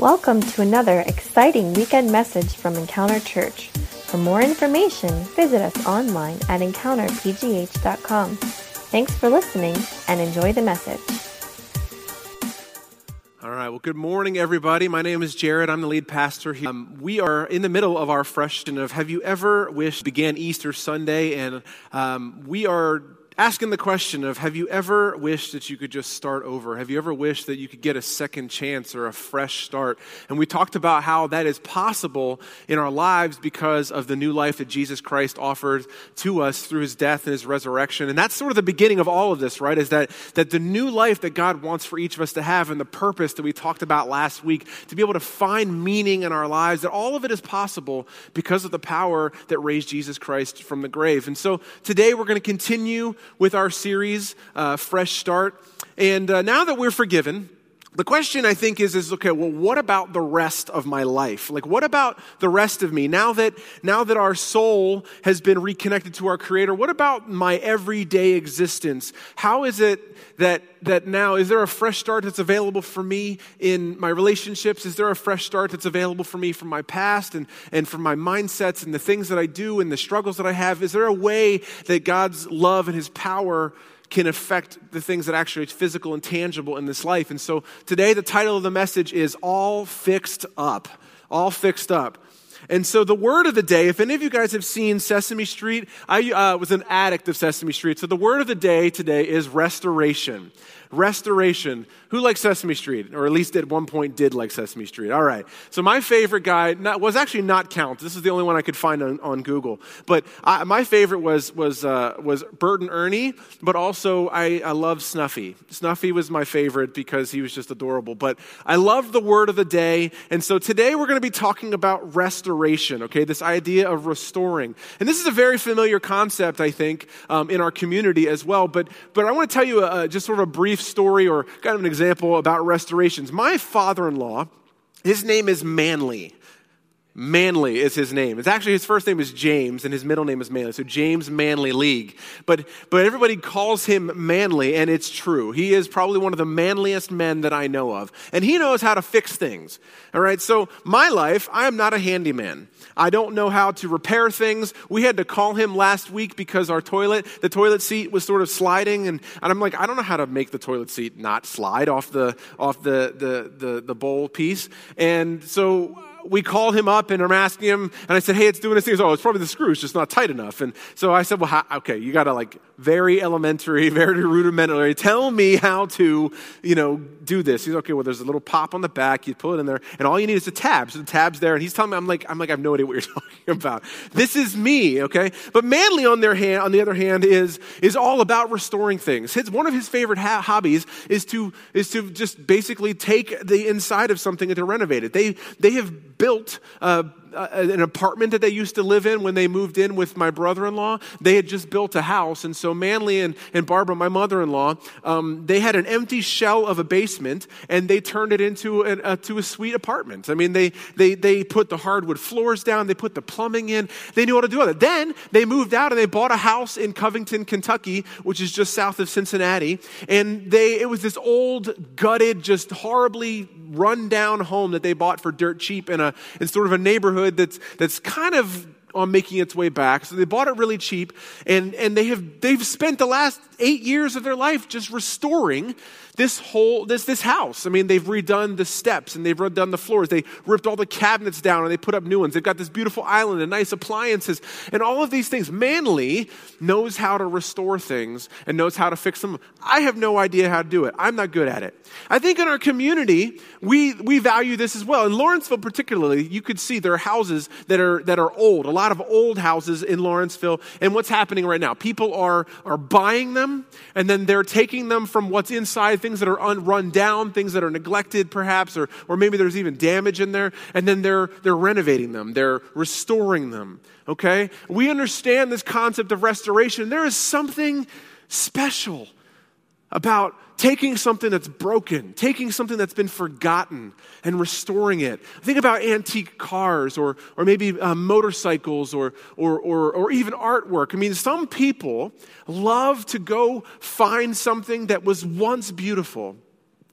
Welcome to another exciting weekend message from Encounter Church. For more information, visit us online at encounterpgh.com. Thanks for listening and enjoy the message. All right. Well, good morning, everybody. My name is Jared. I'm the lead pastor here. Um, we are in the middle of our fresh of Have you ever wished began Easter Sunday? And um, we are asking the question of have you ever wished that you could just start over? Have you ever wished that you could get a second chance or a fresh start? And we talked about how that is possible in our lives because of the new life that Jesus Christ offered to us through his death and his resurrection. And that's sort of the beginning of all of this, right? Is that, that the new life that God wants for each of us to have and the purpose that we talked about last week, to be able to find meaning in our lives, that all of it is possible because of the power that raised Jesus Christ from the grave. And so today we're going to continue with our series, uh, Fresh Start. And uh, now that we're forgiven, the question I think is, is okay, well, what about the rest of my life? Like, what about the rest of me? Now that, now that our soul has been reconnected to our Creator, what about my everyday existence? How is it that, that now, is there a fresh start that's available for me in my relationships? Is there a fresh start that's available for me from my past and, and from my mindsets and the things that I do and the struggles that I have? Is there a way that God's love and His power can affect the things that actually physical and tangible in this life. And so today, the title of the message is All Fixed Up. All Fixed Up. And so, the word of the day, if any of you guys have seen Sesame Street, I uh, was an addict of Sesame Street. So, the word of the day today is restoration restoration. Who likes Sesame Street? Or at least at one point did like Sesame Street. All right. So my favorite guy not, was actually not Count. This is the only one I could find on, on Google. But I, my favorite was, was, uh, was Bert and Ernie, but also I, I love Snuffy. Snuffy was my favorite because he was just adorable. But I love the word of the day. And so today we're going to be talking about restoration, okay? This idea of restoring. And this is a very familiar concept, I think, um, in our community as well. But, but I want to tell you a, just sort of a brief story or kind of an example about restorations. My father in law, his name is Manley. Manley is his name. It's actually his first name is James and his middle name is Manley. So James Manley League. But but everybody calls him Manley and it's true. He is probably one of the manliest men that I know of. And he knows how to fix things. All right? So my life, I am not a handyman. I don't know how to repair things. We had to call him last week because our toilet, the toilet seat was sort of sliding and, and I'm like, I don't know how to make the toilet seat not slide off the off the the the, the bowl piece. And so we called him up and I'm asking him, and I said, hey, it's doing this thing. Oh, it's probably the screw, it's just not tight enough. And so I said, well, how, okay, you got to like very elementary, very rudimentary, tell me how to, you know, do this. He's okay, well, there's a little pop on the back, you pull it in there, and all you need is a tab. So the tab's there, and he's telling me, I'm like, I'm like, I have no idea what you're talking about. This is me, okay? But Manley, on their hand, on the other hand, is, is all about restoring things. His, one of his favorite ha- hobbies is to, is to just basically take the inside of something and to renovate it. They, they have built uh, an apartment that they used to live in when they moved in with my brother in law. They had just built a house. And so Manley and, and Barbara, my mother in law, um, they had an empty shell of a basement and they turned it into a, a, to a suite apartment. I mean, they, they, they put the hardwood floors down, they put the plumbing in, they knew how to do it. Then they moved out and they bought a house in Covington, Kentucky, which is just south of Cincinnati. And they, it was this old, gutted, just horribly run down home that they bought for dirt cheap in a, in sort of a neighborhood neighborhood that's, that's kind of on making its way back. So they bought it really cheap, and, and they have, they've spent the last eight years of their life just restoring this whole this this house. I mean, they've redone the steps and they've redone the floors. They ripped all the cabinets down and they put up new ones. They've got this beautiful island and nice appliances and all of these things. Manley knows how to restore things and knows how to fix them. I have no idea how to do it. I'm not good at it. I think in our community, we we value this as well. In Lawrenceville particularly, you could see there are houses that are that are old, a lot of old houses in Lawrenceville. And what's happening right now? People are are buying them and then they're taking them from what's inside things that are un, run down, things that are neglected perhaps, or, or maybe there's even damage in there, and then they're, they're renovating them, they're restoring them. Okay? We understand this concept of restoration. There is something special about taking something that's broken, taking something that's been forgotten, and restoring it. Think about antique cars or, or maybe uh, motorcycles or, or, or, or even artwork. I mean, some people love to go find something that was once beautiful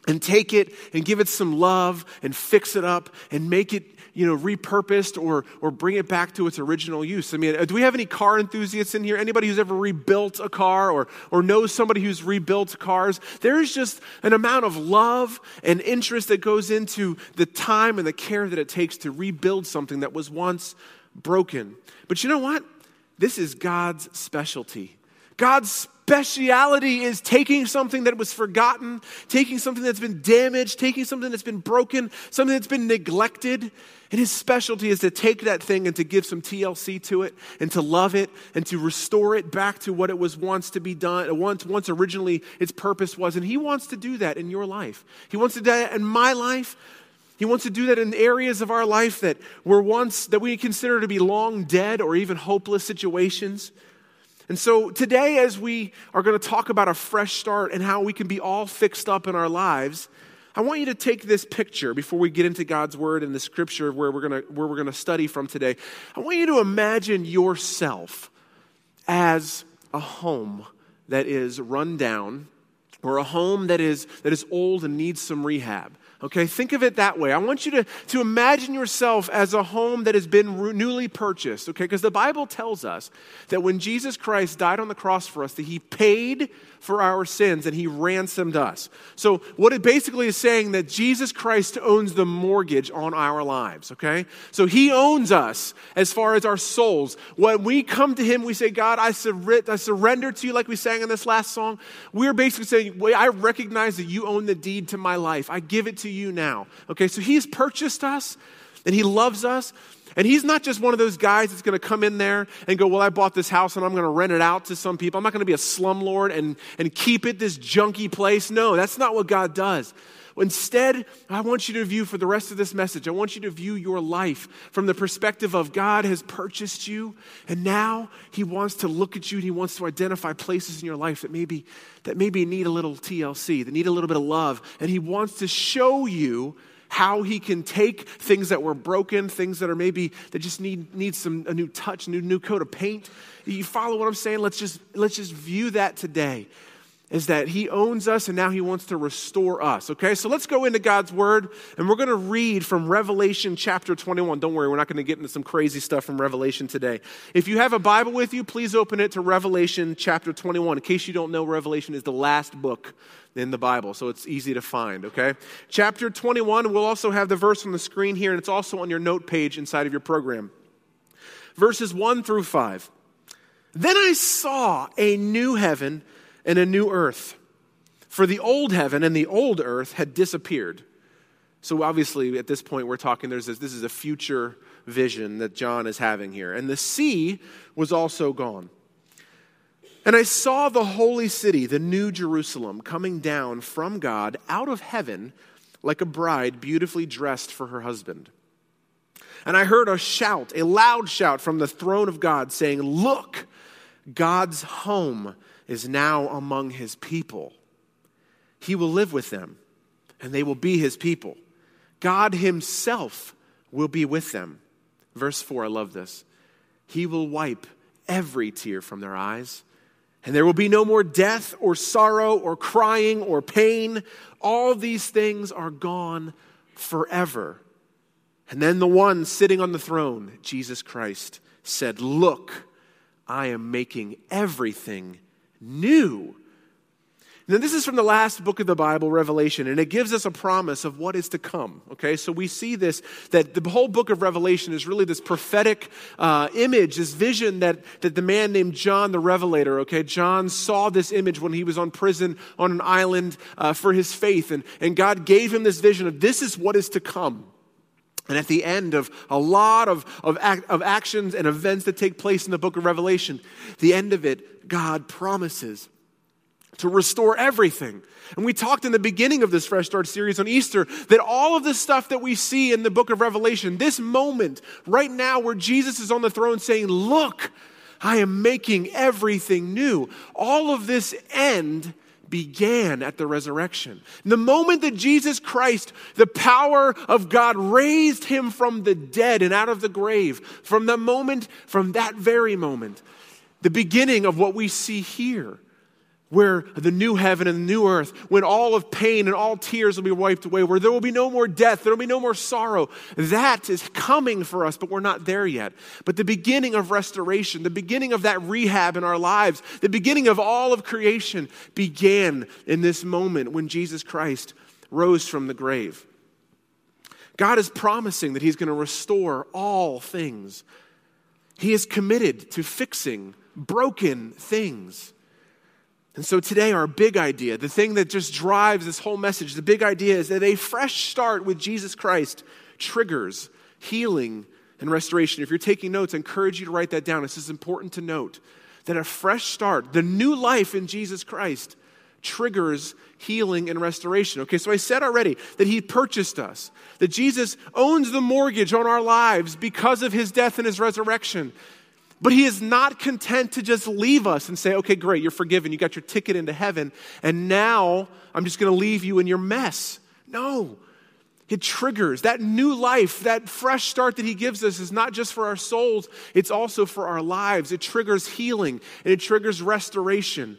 and take it and give it some love and fix it up and make it you know repurposed or or bring it back to its original use? I mean uh, do we have any car enthusiasts in here? Anybody who's ever rebuilt a car or or knows somebody who's rebuilt cars? There's just an amount of love and interest that goes into the time and the care that it takes to rebuild something that was once broken. But you know what? This is god's specialty. God's speciality is taking something that was forgotten, taking something that's been damaged, taking something that's been broken, something that's been neglected. And his specialty is to take that thing and to give some TLC to it and to love it and to restore it back to what it was once to be done, once, once originally its purpose was. And he wants to do that in your life. He wants to do that in my life. He wants to do that in areas of our life that were once, that we consider to be long dead or even hopeless situations. And so today, as we are going to talk about a fresh start and how we can be all fixed up in our lives, I want you to take this picture before we get into God's word and the scripture where we're going to, where we're going to study from today. I want you to imagine yourself as a home that is run down or a home that is, that is old and needs some rehab. Okay, think of it that way. I want you to, to imagine yourself as a home that has been re- newly purchased, okay? Because the Bible tells us that when Jesus Christ died on the cross for us, that he paid for our sins and he ransomed us. So, what it basically is saying that Jesus Christ owns the mortgage on our lives, okay? So, he owns us as far as our souls. When we come to him, we say, God, I, sur- I surrender to you, like we sang in this last song. We're basically saying, I recognize that you own the deed to my life. I give it to you now, okay? So, he's purchased us and he loves us. And he's not just one of those guys that's going to come in there and go, Well, I bought this house and I'm going to rent it out to some people. I'm not going to be a slumlord and, and keep it this junky place. No, that's not what God does. Instead, I want you to view for the rest of this message, I want you to view your life from the perspective of God has purchased you, and now He wants to look at you and He wants to identify places in your life that maybe, that maybe need a little TLC, that need a little bit of love, and He wants to show you how he can take things that were broken, things that are maybe that just need, need some a new touch, new new coat of paint. You follow what I'm saying? Let's just let's just view that today. Is that he owns us and now he wants to restore us. Okay, so let's go into God's word and we're going to read from Revelation chapter 21. Don't worry, we're not going to get into some crazy stuff from Revelation today. If you have a Bible with you, please open it to Revelation chapter 21. In case you don't know, Revelation is the last book in the Bible, so it's easy to find, okay? Chapter 21, we'll also have the verse on the screen here, and it's also on your note page inside of your program. Verses 1 through 5. Then I saw a new heaven and a new earth, for the old heaven and the old earth had disappeared. So obviously, at this point, we're talking, there's this, this is a future vision that John is having here. And the sea was also gone. And I saw the holy city, the new Jerusalem, coming down from God out of heaven like a bride beautifully dressed for her husband. And I heard a shout, a loud shout from the throne of God saying, Look, God's home is now among his people. He will live with them, and they will be his people. God himself will be with them. Verse 4, I love this. He will wipe every tear from their eyes and there will be no more death or sorrow or crying or pain. All these things are gone forever. And then the one sitting on the throne, Jesus Christ, said, Look, I am making everything new. Now, this is from the last book of the Bible, Revelation, and it gives us a promise of what is to come. Okay, so we see this that the whole book of Revelation is really this prophetic uh, image, this vision that, that the man named John the Revelator, okay, John saw this image when he was on prison on an island uh, for his faith, and, and God gave him this vision of this is what is to come. And at the end of a lot of, of, act, of actions and events that take place in the book of Revelation, the end of it, God promises to restore everything. And we talked in the beginning of this Fresh Start series on Easter that all of the stuff that we see in the book of Revelation, this moment right now where Jesus is on the throne saying, Look, I am making everything new. All of this end began at the resurrection. The moment that Jesus Christ, the power of God, raised him from the dead and out of the grave, from the moment, from that very moment, the beginning of what we see here where the new heaven and the new earth, when all of pain and all tears will be wiped away, where there will be no more death, there will be no more sorrow. That is coming for us, but we're not there yet. But the beginning of restoration, the beginning of that rehab in our lives, the beginning of all of creation began in this moment when Jesus Christ rose from the grave. God is promising that He's going to restore all things. He is committed to fixing broken things. And so today, our big idea, the thing that just drives this whole message, the big idea is that a fresh start with Jesus Christ triggers healing and restoration. If you're taking notes, I encourage you to write that down. This is important to note that a fresh start, the new life in Jesus Christ, triggers healing and restoration. Okay, so I said already that He purchased us, that Jesus owns the mortgage on our lives because of His death and His resurrection. But he is not content to just leave us and say, okay, great, you're forgiven. You got your ticket into heaven. And now I'm just going to leave you in your mess. No. It triggers that new life, that fresh start that he gives us is not just for our souls, it's also for our lives. It triggers healing and it triggers restoration.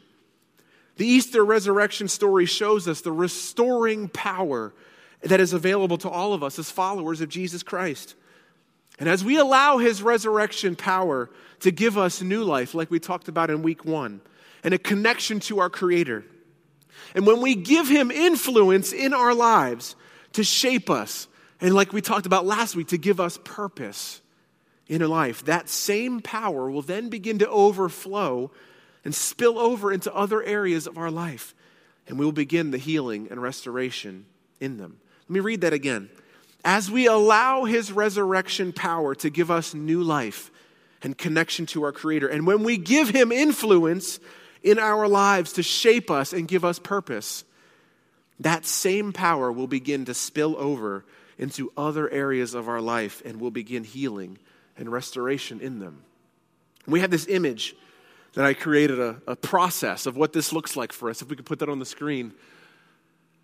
The Easter resurrection story shows us the restoring power that is available to all of us as followers of Jesus Christ. And as we allow his resurrection power to give us new life, like we talked about in week one, and a connection to our Creator, and when we give him influence in our lives to shape us, and like we talked about last week, to give us purpose in our life, that same power will then begin to overflow and spill over into other areas of our life. And we will begin the healing and restoration in them. Let me read that again as we allow his resurrection power to give us new life and connection to our Creator, and when we give him influence in our lives to shape us and give us purpose, that same power will begin to spill over into other areas of our life and will begin healing and restoration in them. We have this image that I created a, a process of what this looks like for us. If we could put that on the screen.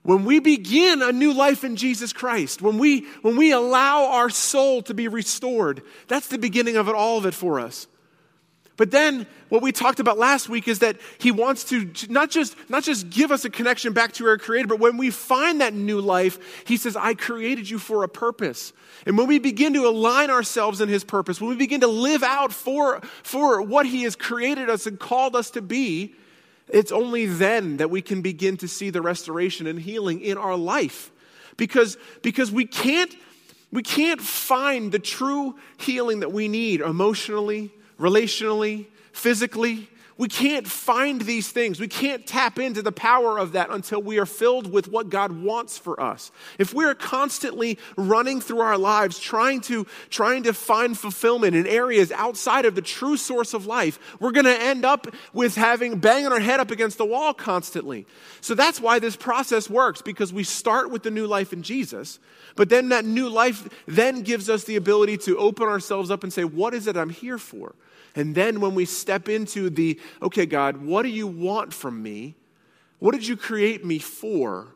When we begin a new life in Jesus Christ, when we, when we allow our soul to be restored, that's the beginning of it, all of it for us. But then what we talked about last week is that he wants to not just, not just give us a connection back to our creator, but when we find that new life, he says, I created you for a purpose. And when we begin to align ourselves in his purpose, when we begin to live out for, for what he has created us and called us to be, it's only then that we can begin to see the restoration and healing in our life. Because, because we, can't, we can't find the true healing that we need emotionally, relationally, physically, we can't find these things. We can't tap into the power of that until we are filled with what God wants for us. If we're constantly running through our lives trying to trying to find fulfillment in areas outside of the true source of life, we're going to end up with having banging our head up against the wall constantly. So that's why this process works because we start with the new life in Jesus, but then that new life then gives us the ability to open ourselves up and say, "What is it I'm here for?" And then when we step into the, okay, God, what do you want from me? What did you create me for?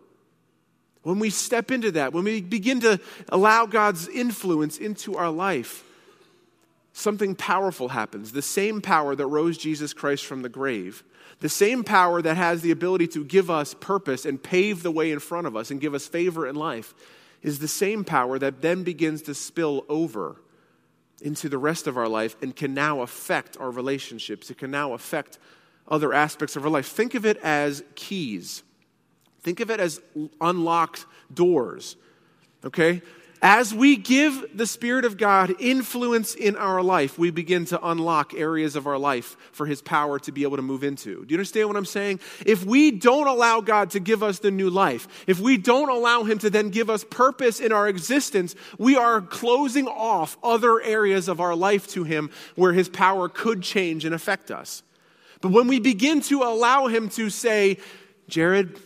When we step into that, when we begin to allow God's influence into our life, something powerful happens. The same power that rose Jesus Christ from the grave, the same power that has the ability to give us purpose and pave the way in front of us and give us favor in life, is the same power that then begins to spill over into the rest of our life and can now affect our relationships. It can now affect other aspects of our life. Think of it as keys. Think of it as unlocked doors. Okay? As we give the Spirit of God influence in our life, we begin to unlock areas of our life for His power to be able to move into. Do you understand what I'm saying? If we don't allow God to give us the new life, if we don't allow Him to then give us purpose in our existence, we are closing off other areas of our life to Him where His power could change and affect us. But when we begin to allow Him to say, Jared,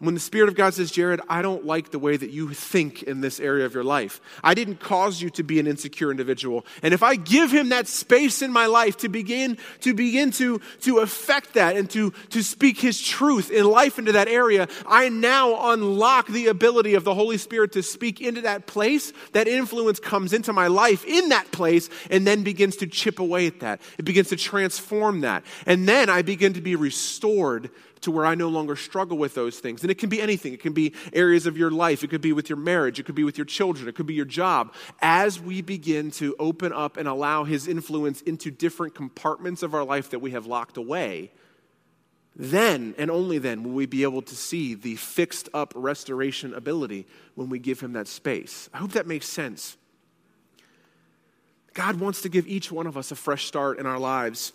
When the Spirit of God says, Jared, I don't like the way that you think in this area of your life. I didn't cause you to be an insecure individual. And if I give him that space in my life to begin to begin to, to affect that and to, to speak his truth in life into that area, I now unlock the ability of the Holy Spirit to speak into that place. That influence comes into my life in that place and then begins to chip away at that. It begins to transform that. And then I begin to be restored to where I no longer struggle with those things. And it can be anything. It can be areas of your life. It could be with your marriage. It could be with your children. It could be your job. As we begin to open up and allow His influence into different compartments of our life that we have locked away, then and only then will we be able to see the fixed up restoration ability when we give Him that space. I hope that makes sense. God wants to give each one of us a fresh start in our lives.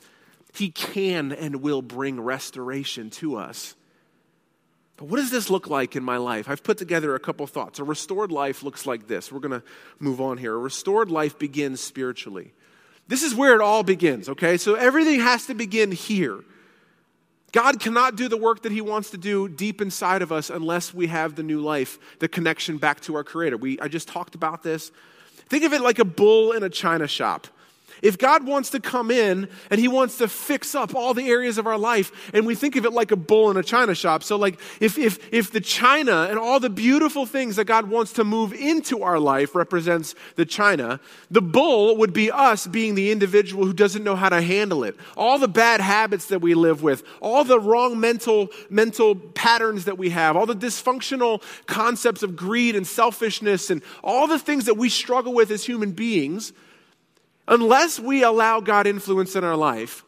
He can and will bring restoration to us. But what does this look like in my life? I've put together a couple thoughts. A restored life looks like this. We're going to move on here. A restored life begins spiritually. This is where it all begins, okay? So everything has to begin here. God cannot do the work that He wants to do deep inside of us unless we have the new life, the connection back to our Creator. We, I just talked about this. Think of it like a bull in a china shop. If God wants to come in and He wants to fix up all the areas of our life, and we think of it like a bull in a china shop. So, like, if, if, if the china and all the beautiful things that God wants to move into our life represents the china, the bull would be us being the individual who doesn't know how to handle it. All the bad habits that we live with, all the wrong mental, mental patterns that we have, all the dysfunctional concepts of greed and selfishness, and all the things that we struggle with as human beings unless we allow God influence in our life,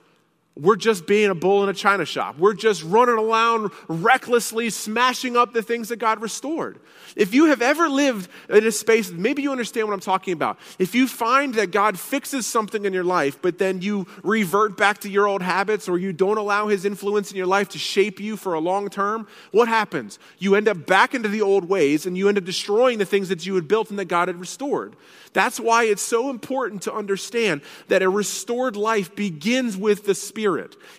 we're just being a bull in a china shop. We're just running around recklessly smashing up the things that God restored. If you have ever lived in a space, maybe you understand what I'm talking about. If you find that God fixes something in your life, but then you revert back to your old habits or you don't allow his influence in your life to shape you for a long term, what happens? You end up back into the old ways and you end up destroying the things that you had built and that God had restored. That's why it's so important to understand that a restored life begins with the Spirit.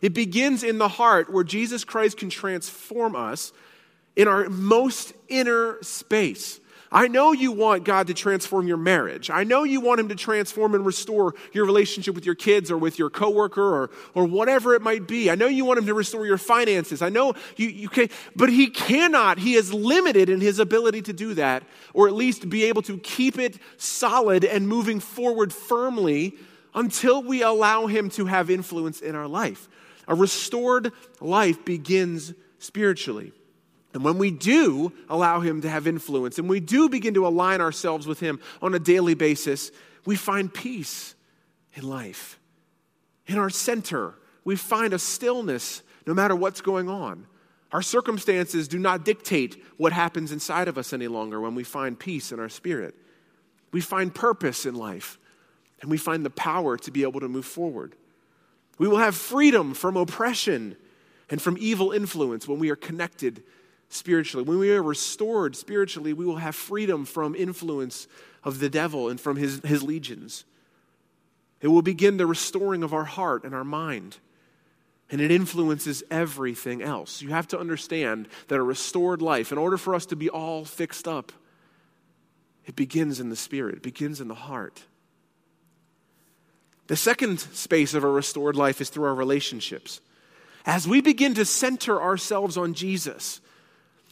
It begins in the heart where Jesus Christ can transform us in our most inner space. I know you want God to transform your marriage. I know you want Him to transform and restore your relationship with your kids or with your coworker or, or whatever it might be. I know you want Him to restore your finances. I know you, you can, but He cannot. He is limited in His ability to do that, or at least be able to keep it solid and moving forward firmly until we allow Him to have influence in our life. A restored life begins spiritually. And when we do allow Him to have influence and we do begin to align ourselves with Him on a daily basis, we find peace in life. In our center, we find a stillness no matter what's going on. Our circumstances do not dictate what happens inside of us any longer when we find peace in our spirit. We find purpose in life and we find the power to be able to move forward. We will have freedom from oppression and from evil influence when we are connected spiritually. When we are restored spiritually, we will have freedom from influence of the devil and from his, his legions. It will begin the restoring of our heart and our mind. And it influences everything else. You have to understand that a restored life, in order for us to be all fixed up, it begins in the spirit, it begins in the heart. The second space of a restored life is through our relationships. As we begin to center ourselves on Jesus,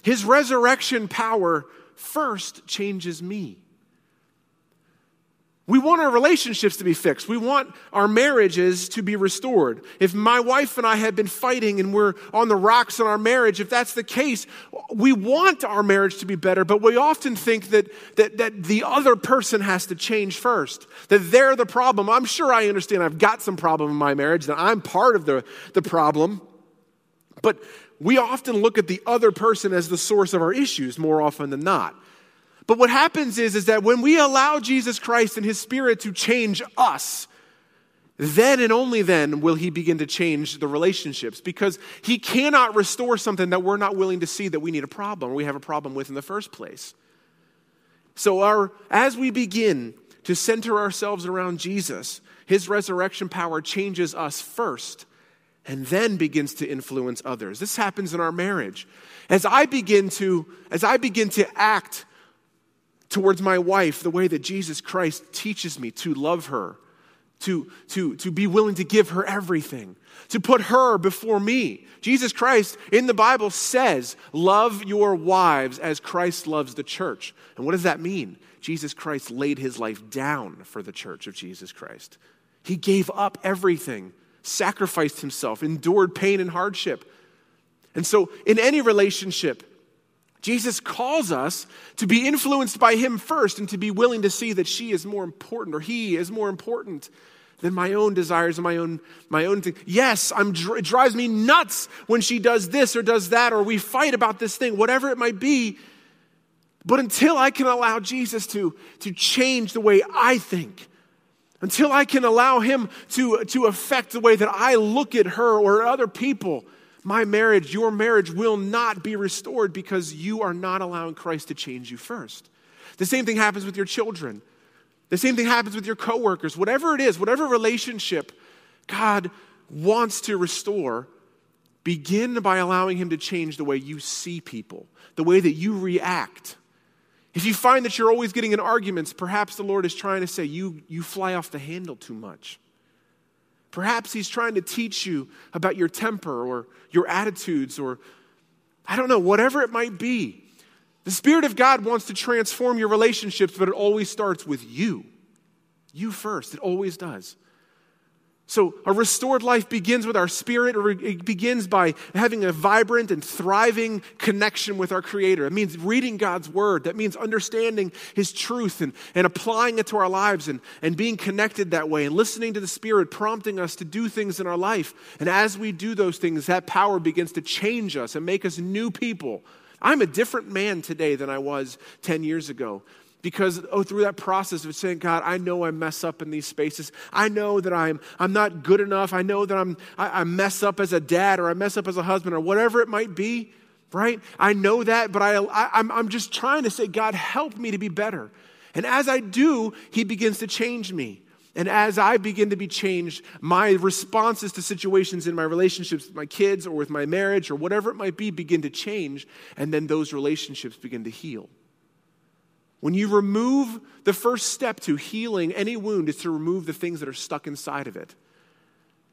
his resurrection power first changes me. We want our relationships to be fixed. We want our marriages to be restored. If my wife and I have been fighting and we're on the rocks in our marriage, if that's the case, we want our marriage to be better, but we often think that, that, that the other person has to change first, that they're the problem. I'm sure I understand I've got some problem in my marriage, that I'm part of the, the problem. But we often look at the other person as the source of our issues more often than not. But what happens is, is that when we allow Jesus Christ and His Spirit to change us, then and only then will He begin to change the relationships because He cannot restore something that we're not willing to see that we need a problem or we have a problem with in the first place. So, our, as we begin to center ourselves around Jesus, His resurrection power changes us first and then begins to influence others. This happens in our marriage. As I begin to as I begin to act towards my wife the way that Jesus Christ teaches me to love her, to, to, to be willing to give her everything, to put her before me. Jesus Christ in the Bible says, Love your wives as Christ loves the church. And what does that mean? Jesus Christ laid his life down for the church of Jesus Christ. He gave up everything, sacrificed himself, endured pain and hardship. And so, in any relationship, Jesus calls us to be influenced by him first and to be willing to see that she is more important or he is more important than my own desires and my own my own thing. Yes, I'm it drives me nuts when she does this or does that or we fight about this thing, whatever it might be. But until I can allow Jesus to to change the way I think, until I can allow him to to affect the way that I look at her or other people, my marriage, your marriage will not be restored because you are not allowing Christ to change you first. The same thing happens with your children. The same thing happens with your coworkers. Whatever it is, whatever relationship God wants to restore, begin by allowing Him to change the way you see people, the way that you react. If you find that you're always getting in arguments, perhaps the Lord is trying to say you, you fly off the handle too much. Perhaps he's trying to teach you about your temper or your attitudes or, I don't know, whatever it might be. The Spirit of God wants to transform your relationships, but it always starts with you. You first. It always does. So, a restored life begins with our spirit, or it begins by having a vibrant and thriving connection with our Creator. It means reading God's Word. That means understanding His truth and, and applying it to our lives and, and being connected that way and listening to the Spirit prompting us to do things in our life. And as we do those things, that power begins to change us and make us new people. I'm a different man today than I was 10 years ago because oh, through that process of saying, God, I know I mess up in these spaces. I know that I'm, I'm not good enough. I know that I'm, I, I mess up as a dad or I mess up as a husband or whatever it might be, right? I know that, but I, I, I'm, I'm just trying to say, God, help me to be better. And as I do, He begins to change me. And as I begin to be changed, my responses to situations in my relationships with my kids or with my marriage or whatever it might be begin to change. And then those relationships begin to heal. When you remove the first step to healing any wound is to remove the things that are stuck inside of it.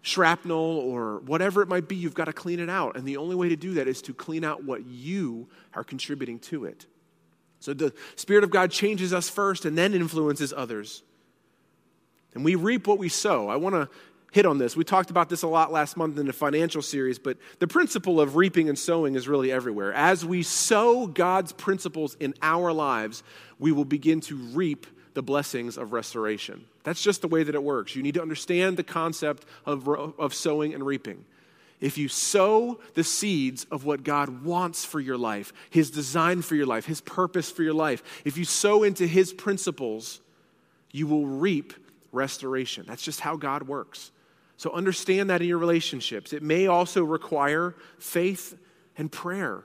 Shrapnel or whatever it might be, you've got to clean it out. And the only way to do that is to clean out what you are contributing to it. So the Spirit of God changes us first and then influences others. And we reap what we sow. I want to hit on this. We talked about this a lot last month in the financial series, but the principle of reaping and sowing is really everywhere. As we sow God's principles in our lives, we will begin to reap the blessings of restoration. That's just the way that it works. You need to understand the concept of, of sowing and reaping. If you sow the seeds of what God wants for your life, His design for your life, His purpose for your life, if you sow into His principles, you will reap restoration. That's just how God works. So understand that in your relationships. It may also require faith and prayer.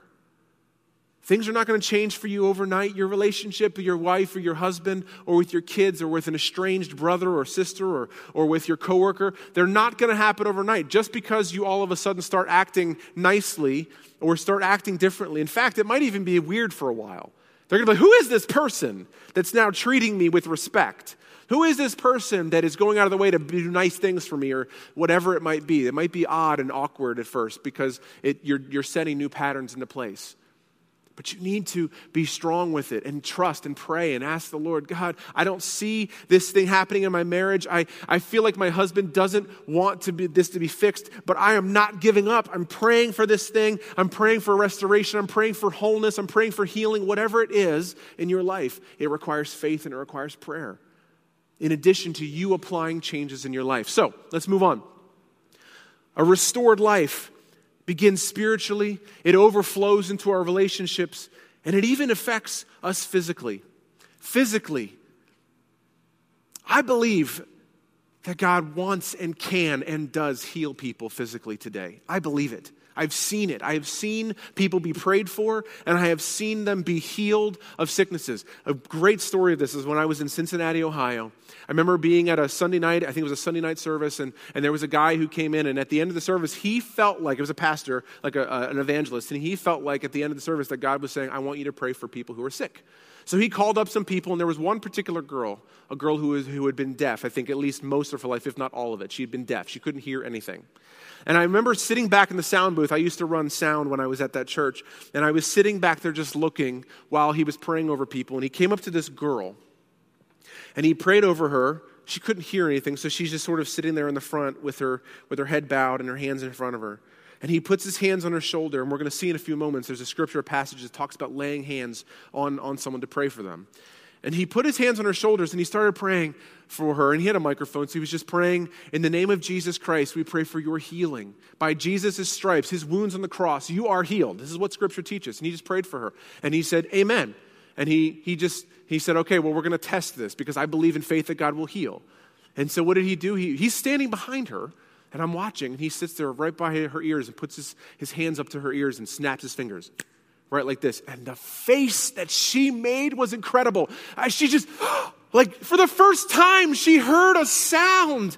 Things are not going to change for you overnight. Your relationship with your wife or your husband or with your kids or with an estranged brother or sister or, or with your coworker, they're not going to happen overnight just because you all of a sudden start acting nicely or start acting differently. In fact, it might even be weird for a while. They're going to be like, who is this person that's now treating me with respect? Who is this person that is going out of the way to do nice things for me or whatever it might be? It might be odd and awkward at first because it, you're, you're setting new patterns into place. But you need to be strong with it and trust and pray and ask the Lord, God, I don't see this thing happening in my marriage. I, I feel like my husband doesn't want to be, this to be fixed, but I am not giving up. I'm praying for this thing. I'm praying for restoration. I'm praying for wholeness. I'm praying for healing. Whatever it is in your life, it requires faith and it requires prayer, in addition to you applying changes in your life. So let's move on. A restored life begins spiritually, it overflows into our relationships, and it even affects us physically. Physically, I believe that God wants and can and does heal people physically today. I believe it. I've seen it. I have seen people be prayed for, and I have seen them be healed of sicknesses. A great story of this is when I was in Cincinnati, Ohio. I remember being at a Sunday night, I think it was a Sunday night service, and, and there was a guy who came in, and at the end of the service, he felt like, it was a pastor, like a, a, an evangelist, and he felt like at the end of the service that God was saying, I want you to pray for people who are sick. So he called up some people, and there was one particular girl, a girl who, was, who had been deaf, I think at least most of her life, if not all of it. She had been deaf. She couldn't hear anything. And I remember sitting back in the sound booth. I used to run sound when I was at that church. And I was sitting back there just looking while he was praying over people. And he came up to this girl and he prayed over her. She couldn't hear anything, so she's just sort of sitting there in the front with her, with her head bowed and her hands in front of her. And he puts his hands on her shoulder, and we're going to see in a few moments, there's a scripture passage that talks about laying hands on, on someone to pray for them. And he put his hands on her shoulders and he started praying for her. And he had a microphone, so he was just praying, In the name of Jesus Christ, we pray for your healing. By Jesus' stripes, his wounds on the cross, you are healed. This is what scripture teaches. And he just prayed for her. And he said, Amen. And he, he just, he said, Okay, well, we're going to test this because I believe in faith that God will heal. And so what did he do? He, he's standing behind her. And I'm watching, and he sits there right by her ears and puts his, his hands up to her ears and snaps his fingers right like this. And the face that she made was incredible. She just, like, for the first time, she heard a sound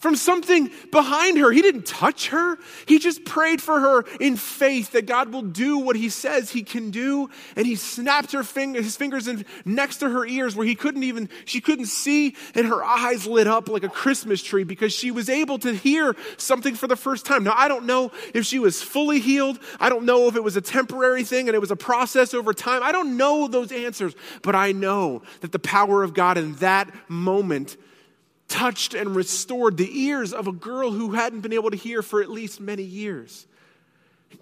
from something behind her. He didn't touch her. He just prayed for her in faith that God will do what he says he can do. And he snapped her finger, his fingers in, next to her ears where he couldn't even, she couldn't see and her eyes lit up like a Christmas tree because she was able to hear something for the first time. Now, I don't know if she was fully healed. I don't know if it was a temporary thing and it was a process over time. I don't know those answers, but I know that the power of God in that moment touched and restored the ears of a girl who hadn't been able to hear for at least many years.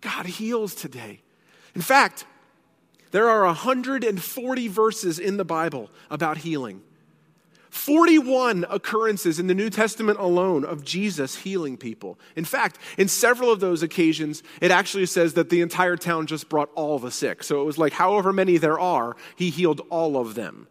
God heals today. In fact, there are 140 verses in the Bible about healing. 41 occurrences in the New Testament alone of Jesus healing people. In fact, in several of those occasions, it actually says that the entire town just brought all the sick. So it was like, however many there are, he healed all of them.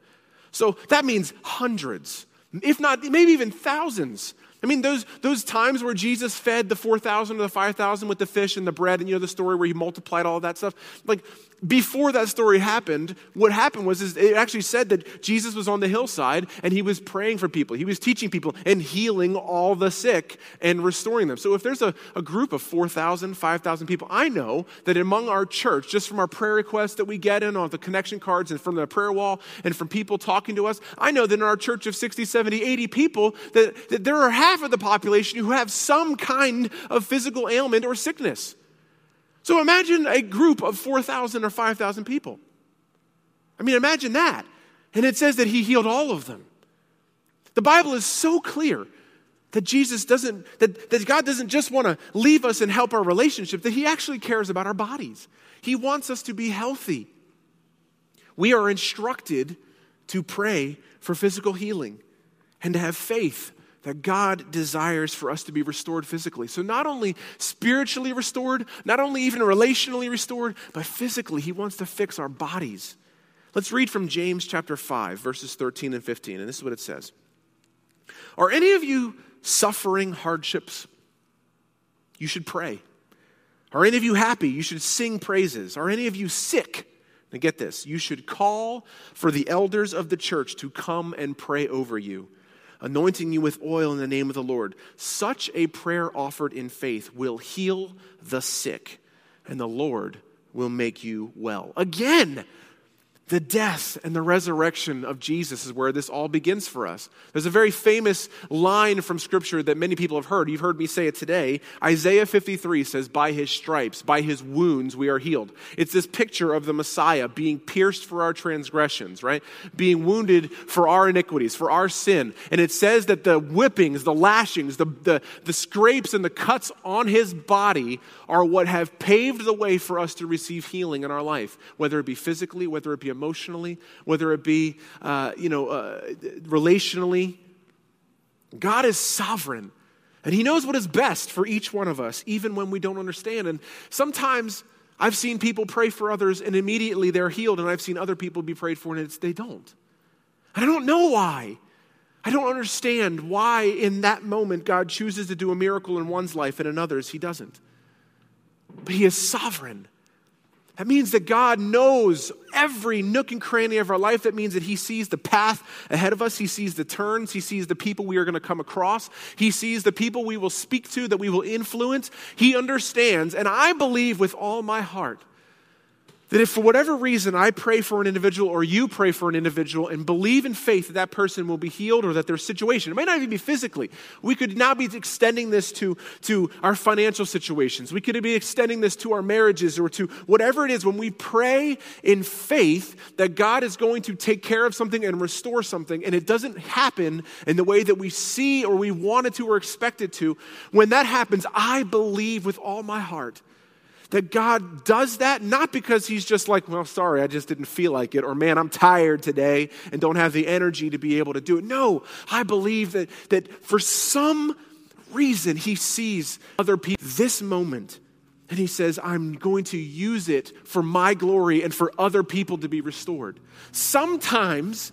So that means hundreds if not maybe even thousands. I mean, those, those times where Jesus fed the 4,000 or the 5,000 with the fish and the bread, and you know the story where he multiplied all that stuff? Like, before that story happened, what happened was is it actually said that Jesus was on the hillside and he was praying for people. He was teaching people and healing all the sick and restoring them. So if there's a, a group of 4,000, 5,000 people, I know that among our church, just from our prayer requests that we get in on the connection cards and from the prayer wall and from people talking to us, I know that in our church of 60, 70, 80 people, that, that there are half of the population who have some kind of physical ailment or sickness. So imagine a group of 4,000 or 5,000 people. I mean, imagine that. And it says that he healed all of them. The Bible is so clear that Jesus doesn't, that, that God doesn't just want to leave us and help our relationship, that he actually cares about our bodies. He wants us to be healthy. We are instructed to pray for physical healing and to have faith that God desires for us to be restored physically. So, not only spiritually restored, not only even relationally restored, but physically, He wants to fix our bodies. Let's read from James chapter 5, verses 13 and 15, and this is what it says Are any of you suffering hardships? You should pray. Are any of you happy? You should sing praises. Are any of you sick? Now get this you should call for the elders of the church to come and pray over you anointing you with oil in the name of the Lord. Such a prayer offered in faith will heal the sick, and the Lord will make you well. Again, the death and the resurrection of Jesus is where this all begins for us. There's a very famous line from Scripture that many people have heard. You've heard me say it today. Isaiah 53 says, By his stripes, by his wounds, we are healed. It's this picture of the Messiah being pierced for our transgressions, right? Being wounded for our iniquities, for our sin. And it says that the whippings, the lashings, the, the, the scrapes, and the cuts on his body are what have paved the way for us to receive healing in our life, whether it be physically, whether it be emotionally, whether it be, uh, you know, uh, relationally. God is sovereign. And He knows what is best for each one of us, even when we don't understand. And sometimes I've seen people pray for others and immediately they're healed, and I've seen other people be prayed for and they don't. And I don't know why. I don't understand why in that moment God chooses to do a miracle in one's life and in others He doesn't. but He is sovereign. That means that God knows every nook and cranny of our life. That means that He sees the path ahead of us. He sees the turns. He sees the people we are going to come across. He sees the people we will speak to, that we will influence. He understands. And I believe with all my heart that if for whatever reason I pray for an individual or you pray for an individual and believe in faith that that person will be healed or that their situation, it may not even be physically. We could now be extending this to, to our financial situations. We could be extending this to our marriages or to whatever it is. When we pray in faith that God is going to take care of something and restore something, and it doesn't happen in the way that we see or we want it to or expect it to, when that happens, I believe with all my heart that God does that not because He's just like, well, sorry, I just didn't feel like it, or man, I'm tired today and don't have the energy to be able to do it. No, I believe that, that for some reason He sees other people this moment and He says, I'm going to use it for my glory and for other people to be restored. Sometimes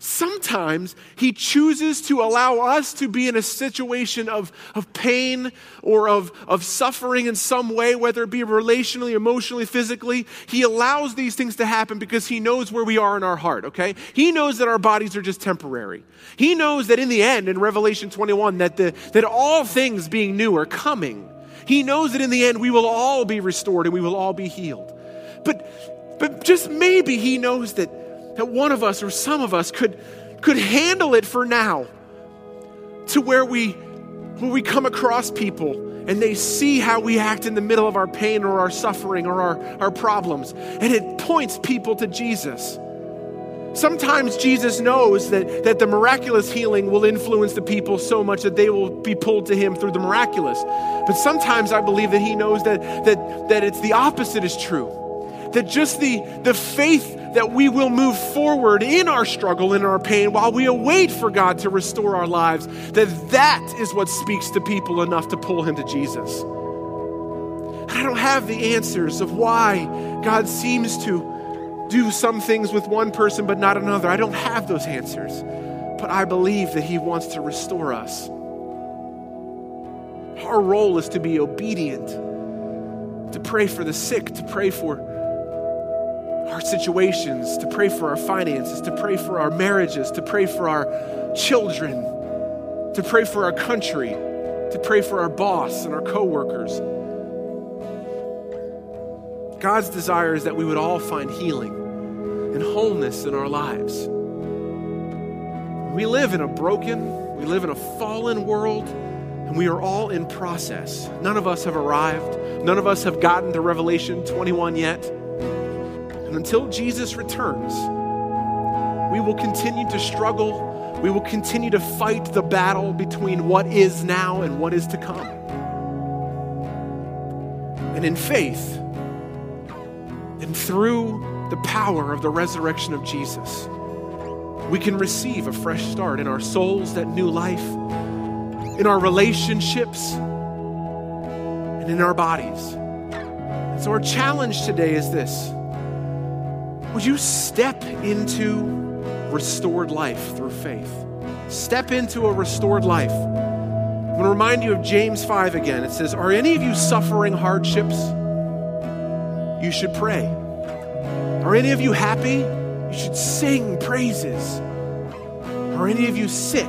Sometimes he chooses to allow us to be in a situation of, of pain or of, of suffering in some way, whether it be relationally, emotionally, physically. He allows these things to happen because he knows where we are in our heart, okay? He knows that our bodies are just temporary. He knows that in the end, in Revelation 21, that, the, that all things being new are coming. He knows that in the end we will all be restored and we will all be healed. But, but just maybe he knows that that one of us or some of us could, could handle it for now to where we, where we come across people and they see how we act in the middle of our pain or our suffering or our, our problems. And it points people to Jesus. Sometimes Jesus knows that, that the miraculous healing will influence the people so much that they will be pulled to him through the miraculous. But sometimes I believe that he knows that, that, that it's the opposite is true. That just the, the faith that we will move forward in our struggle, in our pain, while we await for God to restore our lives, that that is what speaks to people enough to pull him to Jesus. I don't have the answers of why God seems to do some things with one person but not another. I don't have those answers. But I believe that He wants to restore us. Our role is to be obedient, to pray for the sick, to pray for our situations, to pray for our finances, to pray for our marriages, to pray for our children, to pray for our country, to pray for our boss and our coworkers. God's desire is that we would all find healing and wholeness in our lives. We live in a broken, we live in a fallen world, and we are all in process. None of us have arrived. None of us have gotten to Revelation 21 yet. And until Jesus returns, we will continue to struggle. We will continue to fight the battle between what is now and what is to come. And in faith, and through the power of the resurrection of Jesus, we can receive a fresh start in our souls, that new life, in our relationships, and in our bodies. And so, our challenge today is this would you step into restored life through faith? Step into a restored life. I'm going to remind you of James 5 again. It says, Are any of you suffering hardships? You should pray. Are any of you happy? You should sing praises. Are any of you sick?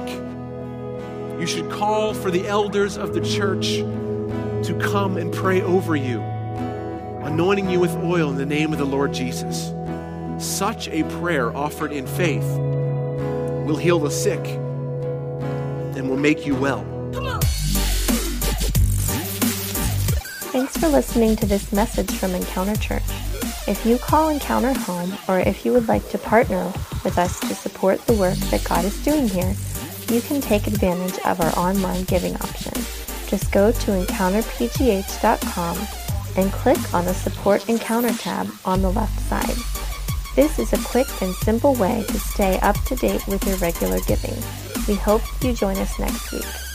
You should call for the elders of the church to come and pray over you, anointing you with oil in the name of the Lord Jesus. Such a prayer offered in faith will heal the sick and will make you well. Thanks for listening to this message from Encounter Church. If you call Encounter home, or if you would like to partner with us to support the work that God is doing here, you can take advantage of our online giving option. Just go to encounterpgh.com and click on the Support Encounter tab on the left side. This is a quick and simple way to stay up to date with your regular giving. We hope you join us next week.